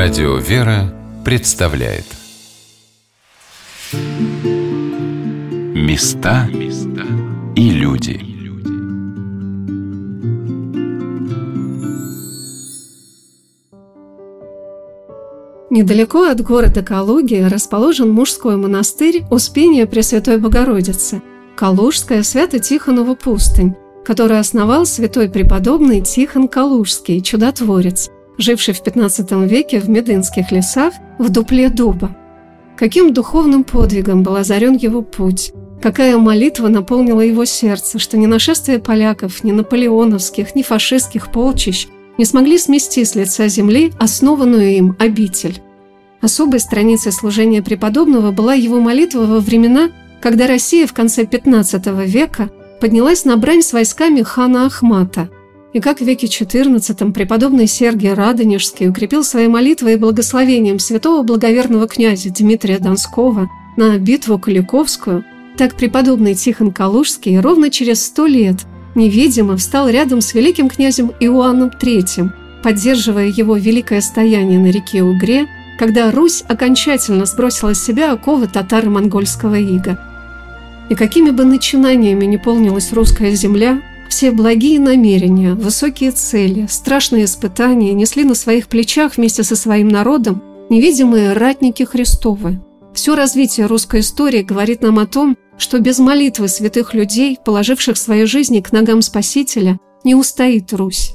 Радио «Вера» представляет. Места и люди. Недалеко от города Калуги расположен мужской монастырь Успения Пресвятой Богородицы, Калужская Свято-Тихонова пустынь, который основал святой преподобный Тихон Калужский, чудотворец, живший в XV веке в Медынских лесах в дупле дуба. Каким духовным подвигом был озарен его путь, какая молитва наполнила его сердце, что ни нашествие поляков, ни наполеоновских, ни фашистских полчищ не смогли смести с лица земли основанную им обитель. Особой страницей служения преподобного была его молитва во времена, когда Россия в конце XV века поднялась на брань с войсками хана Ахмата. И как в веке XIV преподобный Сергий Радонежский укрепил своей молитвой и благословением святого благоверного князя Дмитрия Донского на битву Куликовскую, так преподобный Тихон Калужский ровно через сто лет невидимо встал рядом с великим князем Иоанном III, поддерживая его великое стояние на реке Угре, когда Русь окончательно сбросила с себя оковы татаро-монгольского ига – и какими бы начинаниями не полнилась русская земля, все благие намерения, высокие цели, страшные испытания несли на своих плечах вместе со своим народом невидимые ратники Христовы. Все развитие русской истории говорит нам о том, что без молитвы святых людей, положивших свои жизни к ногам Спасителя, не устоит Русь.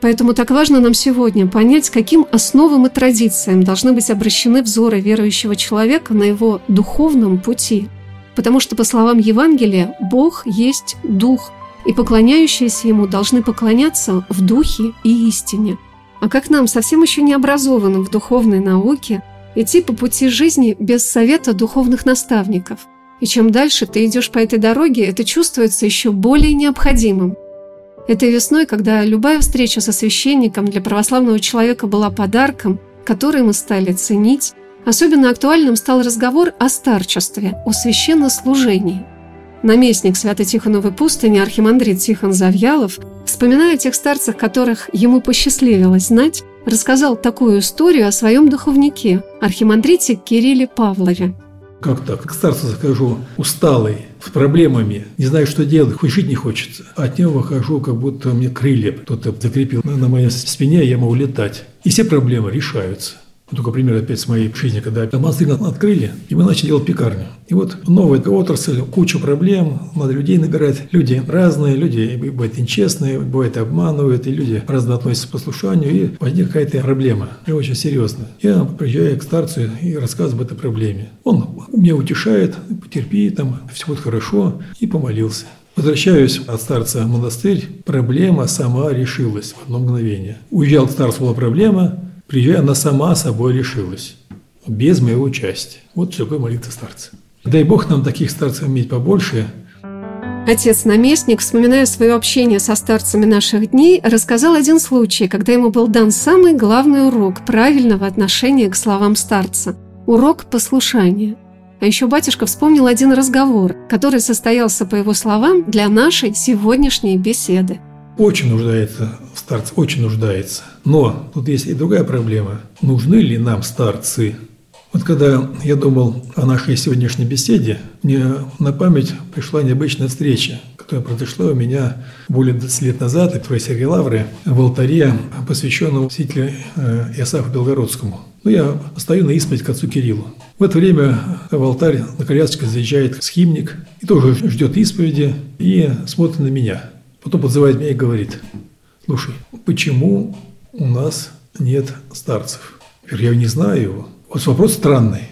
Поэтому так важно нам сегодня понять, каким основам и традициям должны быть обращены взоры верующего человека на его духовном пути – Потому что, по словам Евангелия, Бог есть Дух, и поклоняющиеся Ему должны поклоняться в Духе и истине. А как нам, совсем еще не образованным в духовной науке, идти по пути жизни без совета духовных наставников? И чем дальше ты идешь по этой дороге, это чувствуется еще более необходимым. Этой весной, когда любая встреча со священником для православного человека была подарком, который мы стали ценить, Особенно актуальным стал разговор о старчестве, о священнослужении. Наместник Свято-Тихоновой пустыни архимандрит Тихон Завьялов, вспоминая тех старцах, которых ему посчастливилось знать, рассказал такую историю о своем духовнике, архимандрите Кирилле Павлове. Как так? К старцу захожу усталый, с проблемами, не знаю, что делать, хоть жить не хочется. От него выхожу, как будто мне крылья кто-то закрепил на моей спине, я могу летать. И все проблемы решаются. Только пример опять с моей жизни, когда монастырь открыли, и мы начали делать пекарню. И вот новая отрасль, куча проблем, надо людей набирать. Люди разные, люди бывают нечестные, бывает обманывают, и люди разно относятся к послушанию, и возникает какая-то проблема, и очень серьезно. Я приезжаю к старцу и рассказываю об этой проблеме. Он меня утешает, потерпи, там, все будет хорошо, и помолился. Возвращаюсь от старца в монастырь, проблема сама решилась в одно мгновение. Уезжал к старцу, была проблема, Приезжая, она сама собой решилась, без моего участия. Вот что такое молитва старца. Дай Бог нам таких старцев иметь побольше. Отец-наместник, вспоминая свое общение со старцами наших дней, рассказал один случай, когда ему был дан самый главный урок правильного отношения к словам старца – урок послушания. А еще батюшка вспомнил один разговор, который состоялся, по его словам, для нашей сегодняшней беседы – очень нуждается старц, очень нуждается. Но тут есть и другая проблема. Нужны ли нам старцы? Вот когда я думал о нашей сегодняшней беседе, мне на память пришла необычная встреча, которая произошла у меня более 20 лет назад, это в Сергей Лавры, в алтаре, посвященном святителю э, Иосафу Белгородскому. Ну, я стою на исповедь к отцу Кириллу. В это время в алтарь на колясочке заезжает схимник и тоже ждет исповеди и смотрит на меня – Потом подзывает меня и говорит, слушай, почему у нас нет старцев? Я не знаю его. Вот вопрос странный.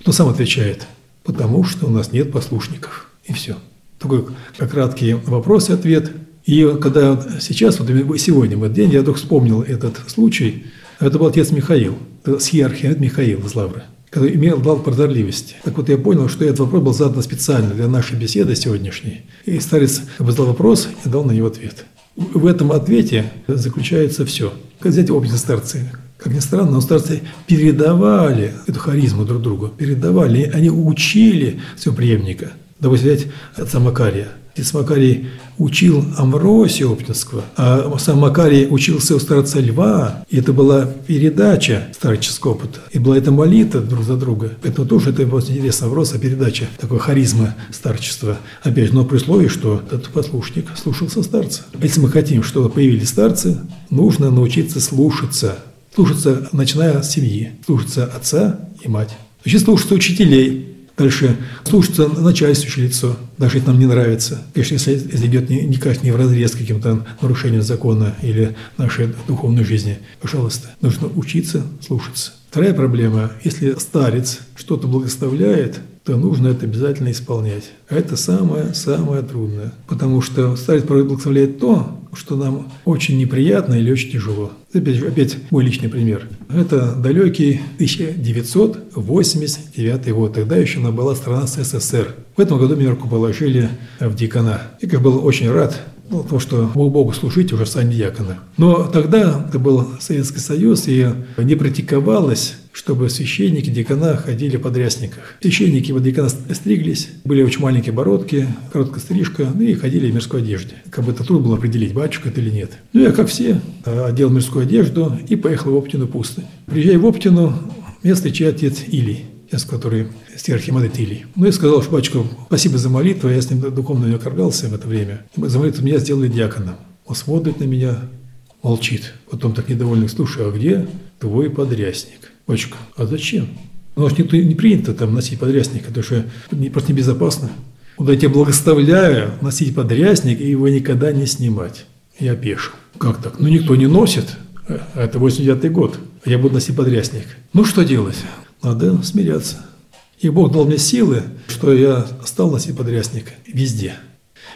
Кто сам отвечает, потому что у нас нет послушников. И все. Такой как краткий вопрос и ответ. И когда сейчас, вот сегодня, в этот день, я вдруг вспомнил этот случай. Это был отец Михаил, схиархиархимандрит Михаил из Лавры который имел дал прозорливости. Так вот, я понял, что этот вопрос был задан специально для нашей беседы сегодняшней. И старец задал вопрос и дал на него ответ. В этом ответе заключается все. Как взять образы старцы? Как ни странно, но старцы передавали эту харизму друг другу, передавали, они учили своего преемника. Допустим, взять отца Макария. Отец Макарий учил Амвросия Оптинского, а сам Макарий учился у старца Льва, и это была передача старческого опыта, и была эта молитва друг за друга. Поэтому тоже это вот интересный вопрос, а передача, такой харизма старчества. Опять, но при условии, что этот послушник слушался старца. Если мы хотим, чтобы появились старцы, нужно научиться слушаться. Слушаться, начиная с семьи, слушаться отца и мать. Значит, слушаться учителей, Дальше слушаться начальствующее лицо, даже если нам не нравится. Конечно, если это идет никак не в разрез каким-то нарушением закона или нашей духовной жизни. Пожалуйста, нужно учиться слушаться. Вторая проблема, если старец что-то благословляет, то нужно это обязательно исполнять. А это самое-самое трудное. Потому что старец благословляет то, что нам очень неприятно или очень тяжело. Опять, опять мой личный пример. Это далекий 1989 год. Тогда еще она была страна СССР. В этом году меня руку положили в декана. И как был очень рад, ну, то, что Бог Богу служить уже в сане диакона. Но тогда это был Советский Союз, и не практиковалось, чтобы священники, декана ходили в подрясниках. Священники вот декана стриглись, были очень маленькие бородки, короткая стрижка, ну и ходили в мирской одежде. Как бы это трудно было определить, батюшка это или нет. Ну, я, как все, одел мирскую одежду и поехал в Оптину пустынь. Приезжая в Оптину, меня встречает отец Илий с который Стерхимадет Илий. Ну, я сказал, батюшка, спасибо за молитву, я с ним духовно не окормлялся в это время. За молитву меня сделали диаконом. Он смотрит на меня, молчит. Потом так недовольный, слушай, а где твой подрясник? Батюшка, а зачем? Ну, что никто не принято там носить подрясник, потому что просто небезопасно. Вот я тебя благословляю носить подрясник и его никогда не снимать. Я пешу. Как так? Ну, никто не носит. А это 89-й год. А я буду носить подрясник. Ну, что делать? Надо смиряться. И Бог дал мне силы, что я стал носить подрясник везде.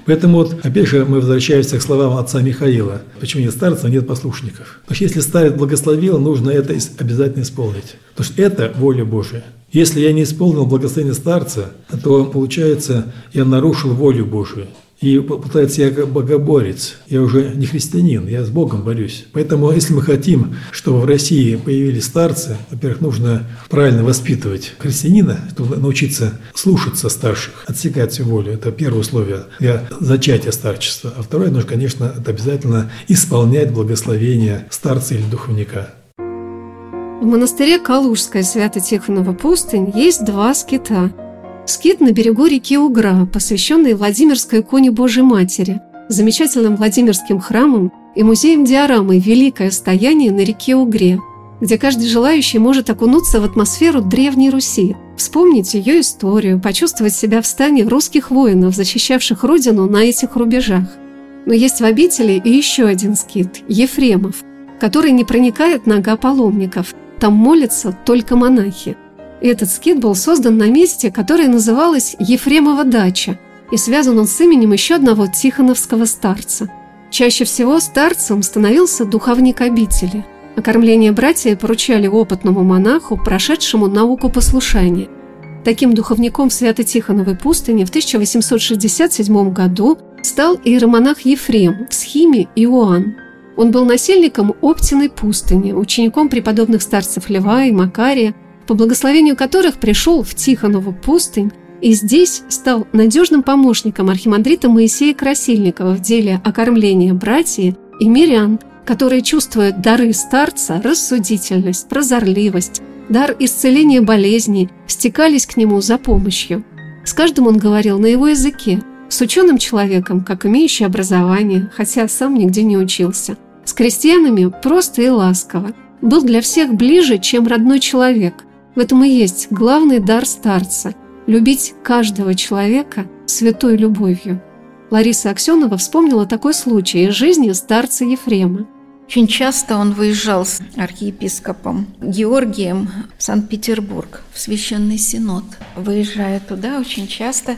Поэтому вот, опять же, мы возвращаемся к словам отца Михаила. Почему нет старцев, нет послушников? Потому что если старец благословил, нужно это обязательно исполнить. Потому что это воля Божия. Если я не исполнил благословение старца, то, получается, я нарушил волю Божию и пытается я богоборец. Я уже не христианин, я с Богом борюсь. Поэтому, если мы хотим, чтобы в России появились старцы, во-первых, нужно правильно воспитывать христианина, чтобы научиться слушаться старших, отсекать всю волю. Это первое условие для зачатия старчества. А второе, нужно, конечно, это обязательно исполнять благословение старца или духовника. В монастыре Калужская Свято-Тихонова пустынь есть два скита – Скит на берегу реки Угра, посвященный Владимирской иконе Божьей Матери, замечательным Владимирским храмом и музеем диорамы «Великое стояние на реке Угре», где каждый желающий может окунуться в атмосферу Древней Руси, вспомнить ее историю, почувствовать себя в стане русских воинов, защищавших родину на этих рубежах. Но есть в обители и еще один скит – Ефремов, который не проникает нога паломников, там молятся только монахи – этот скит был создан на месте, которое называлось Ефремова дача, и связан он с именем еще одного тихоновского старца. Чаще всего старцем становился духовник обители. Окормление братья поручали опытному монаху, прошедшему науку послушания. Таким духовником Свято-Тихоновой пустыне в 1867 году стал иеромонах Ефрем в схиме Иоанн. Он был насельником Оптиной пустыни, учеником преподобных старцев Лева и Макария, по благословению которых пришел в Тихонову пустынь и здесь стал надежным помощником архимандрита Моисея Красильникова в деле окормления братьев и мирян, которые чувствуют дары старца, рассудительность, прозорливость, дар исцеления болезней, стекались к нему за помощью. С каждым он говорил на его языке, с ученым человеком, как имеющий образование, хотя сам нигде не учился, с крестьянами просто и ласково, был для всех ближе, чем родной человек – в этом и есть главный дар старца – любить каждого человека святой любовью. Лариса Аксенова вспомнила такой случай из жизни старца Ефрема. Очень часто он выезжал с архиепископом Георгием в Санкт-Петербург, в Священный Синод. Выезжая туда, очень часто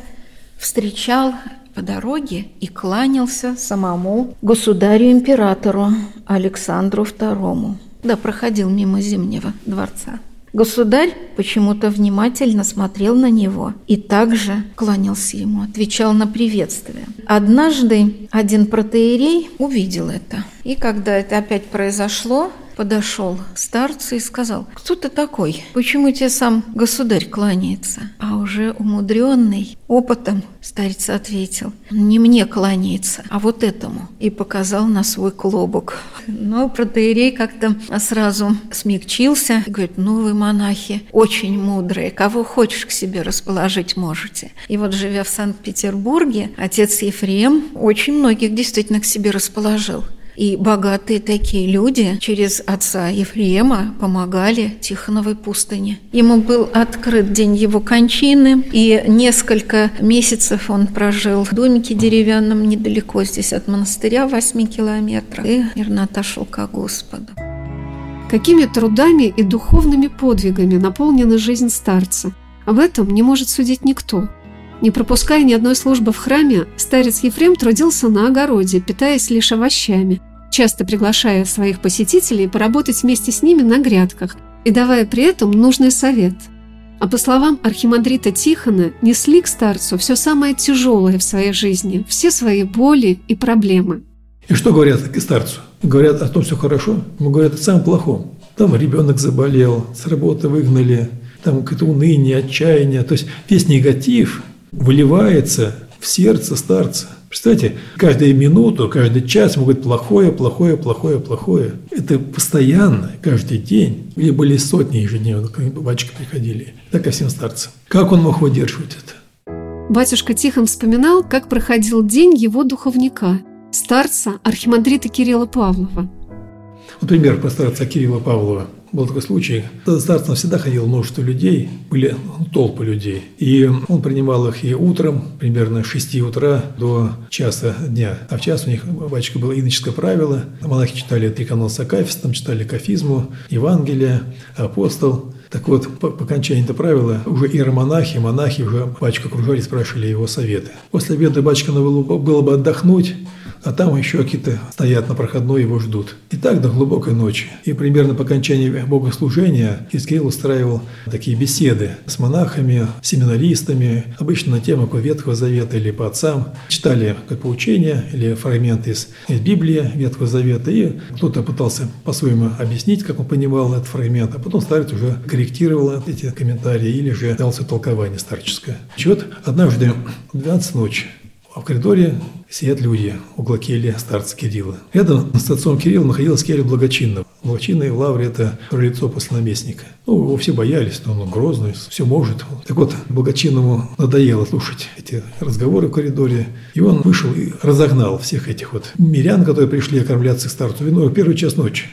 встречал по дороге и кланялся самому государю-императору Александру II. Да, проходил мимо Зимнего дворца. Государь почему-то внимательно смотрел на него и также кланялся ему, отвечал на приветствие. Однажды один протеерей увидел это. И когда это опять произошло, подошел к старцу и сказал, кто ты такой? Почему тебе сам государь кланяется? А уже умудренный опытом, старец ответил, не мне кланяется, а вот этому. И показал на свой клобук. Но протеерей как-то сразу смягчился и говорит, ну вы монахи, очень мудрые, кого хочешь к себе расположить можете. И вот живя в Санкт-Петербурге, отец Ефрем очень многих действительно к себе расположил. И богатые такие люди через отца Ефрема помогали Тихоновой пустыне. Ему был открыт день его кончины, и несколько месяцев он прожил в домике деревянном недалеко здесь от монастыря в 8 километрах, и мирно отошел к Господу. Какими трудами и духовными подвигами наполнена жизнь старца? Об этом не может судить никто. Не пропуская ни одной службы в храме, старец Ефрем трудился на огороде, питаясь лишь овощами, часто приглашая своих посетителей поработать вместе с ними на грядках и давая при этом нужный совет. А по словам архимандрита Тихона, несли к старцу все самое тяжелое в своей жизни, все свои боли и проблемы. И что говорят к старцу? Говорят о том, все хорошо, ему говорят о самом плохом. Там ребенок заболел, с работы выгнали, там какое-то уныние, отчаяние. То есть весь негатив выливается в сердце старца. Представляете, каждую минуту, каждый час могут плохое, плохое, плохое, плохое. Это постоянно, каждый день. Или были сотни ежедневно, когда батюшки приходили. Так ко всем старцам. Как он мог выдерживать это? Батюшка Тихон вспоминал, как проходил день его духовника, старца архимандрита Кирилла Павлова. Вот пример про старца Кирилла Павлова был такой случай. За старцем всегда ходило множество людей, были толпы людей. И он принимал их и утром, примерно с 6 утра до часа дня. А в час у них, батюшка, было иноческое правило. Монахи читали триканоса Кафис, там читали кафизму, Евангелие, апостол. Так вот, по, по окончании этого правила уже иеромонахи, монахи уже батюшка окружали, спрашивали его советы. После обеда батюшка надо было, было бы отдохнуть, а там еще какие-то стоят на проходной, его ждут. И так до глубокой ночи. И примерно по окончании богослужения Искрил устраивал такие беседы с монахами, семинаристами, обычно на тему Ветхого Завета или по отцам. Читали как поучение или фрагменты из, Библии Ветхого Завета, и кто-то пытался по-своему объяснить, как он понимал этот фрагмент, а потом старец уже корректировал эти комментарии или же дал толкование старческое. Вот однажды в 12 ночи а в коридоре сидят люди около кельи старца Кирилла. Рядом с отцом Кирилла находилась келья Благочинного. Благочинный в лавре – это лицо после наместника. Ну, его все боялись, но он грозный, все может. Так вот, Благочинному надоело слушать эти разговоры в коридоре, и он вышел и разогнал всех этих вот мирян, которые пришли окормляться к старцу виной в первый час ночи.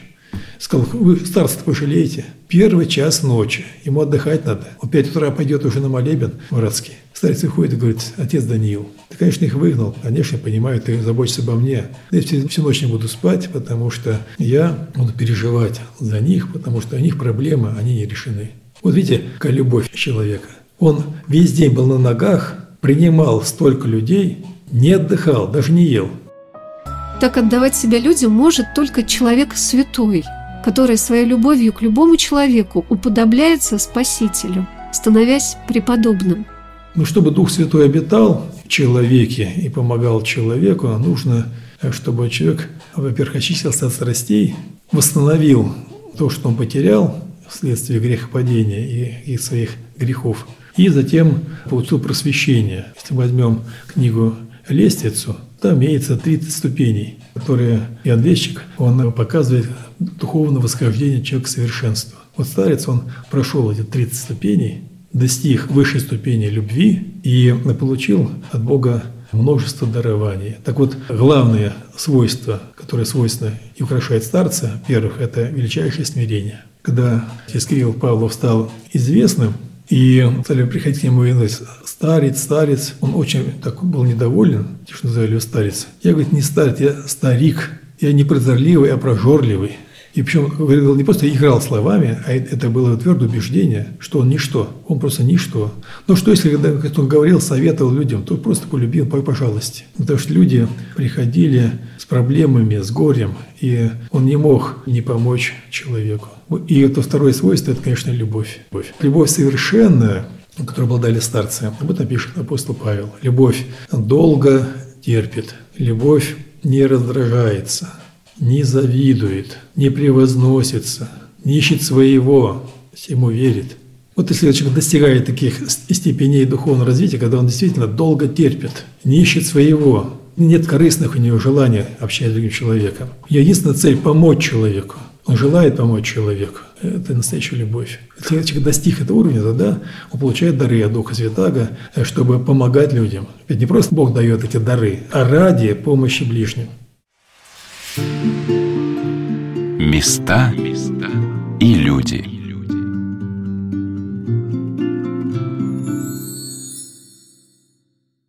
Сказал, вы старца пожалеете. Первый час ночи. Ему отдыхать надо. Он в 5 утра пойдет уже на молебен братский. Старец выходит и говорит, отец Даниил, ты, конечно, их выгнал, конечно, понимаю, ты заботишься обо мне. Я всю, всю ночь не буду спать, потому что я буду переживать за них, потому что у них проблемы, они не решены. Вот видите, какая любовь человека. Он весь день был на ногах, принимал столько людей, не отдыхал, даже не ел. Так отдавать себя людям может только человек святой, который своей любовью к любому человеку уподобляется Спасителю, становясь преподобным. Но чтобы Дух Святой обитал в человеке и помогал человеку, нужно, чтобы человек, во-первых, очистился от страстей, восстановил то, что он потерял вследствие грехопадения и, и своих грехов, и затем получил просвещение. Если возьмем книгу «Лестницу», там имеется 30 ступеней, которые Иоанн Вещик, он показывает духовное восхождение человека к совершенству. Вот старец, он прошел эти 30 ступеней, достиг высшей ступени любви и получил от Бога множество дарований. Так вот, главное свойство, которое свойственно и украшает старца, первых, это величайшее смирение. Когда Кирилл Павлов стал известным, и стали приходить к нему и говорить, старец, старец. Он очень так был недоволен, что называли его старец. Я, говорит, не старец, я старик. Я не прозорливый, а прожорливый. И причем говорил, не просто играл словами, а это было твердое убеждение, что он ничто, он просто ничто. Но что если, когда он говорил, советовал людям, то просто полюбил по, по. Потому что люди приходили с проблемами, с горем, и он не мог не помочь человеку. И это второе свойство – это, конечно, любовь. Любовь, совершенная, которую обладали старцы, об этом пишет апостол Павел. Любовь долго терпит, любовь не раздражается – не завидует, не превозносится, не ищет своего, всему верит, Вот если человек достигает таких степеней духовного развития, когда он действительно долго терпит, не ищет своего, нет корыстных у него желаний общаться с другим человеком. Единственная цель – помочь человеку. Он желает помочь человеку. Это настоящая любовь. Если человек достиг этого уровня, тогда он получает дары от Духа Святаго, чтобы помогать людям. Ведь не просто Бог дает эти дары, а ради помощи ближним. Места и люди.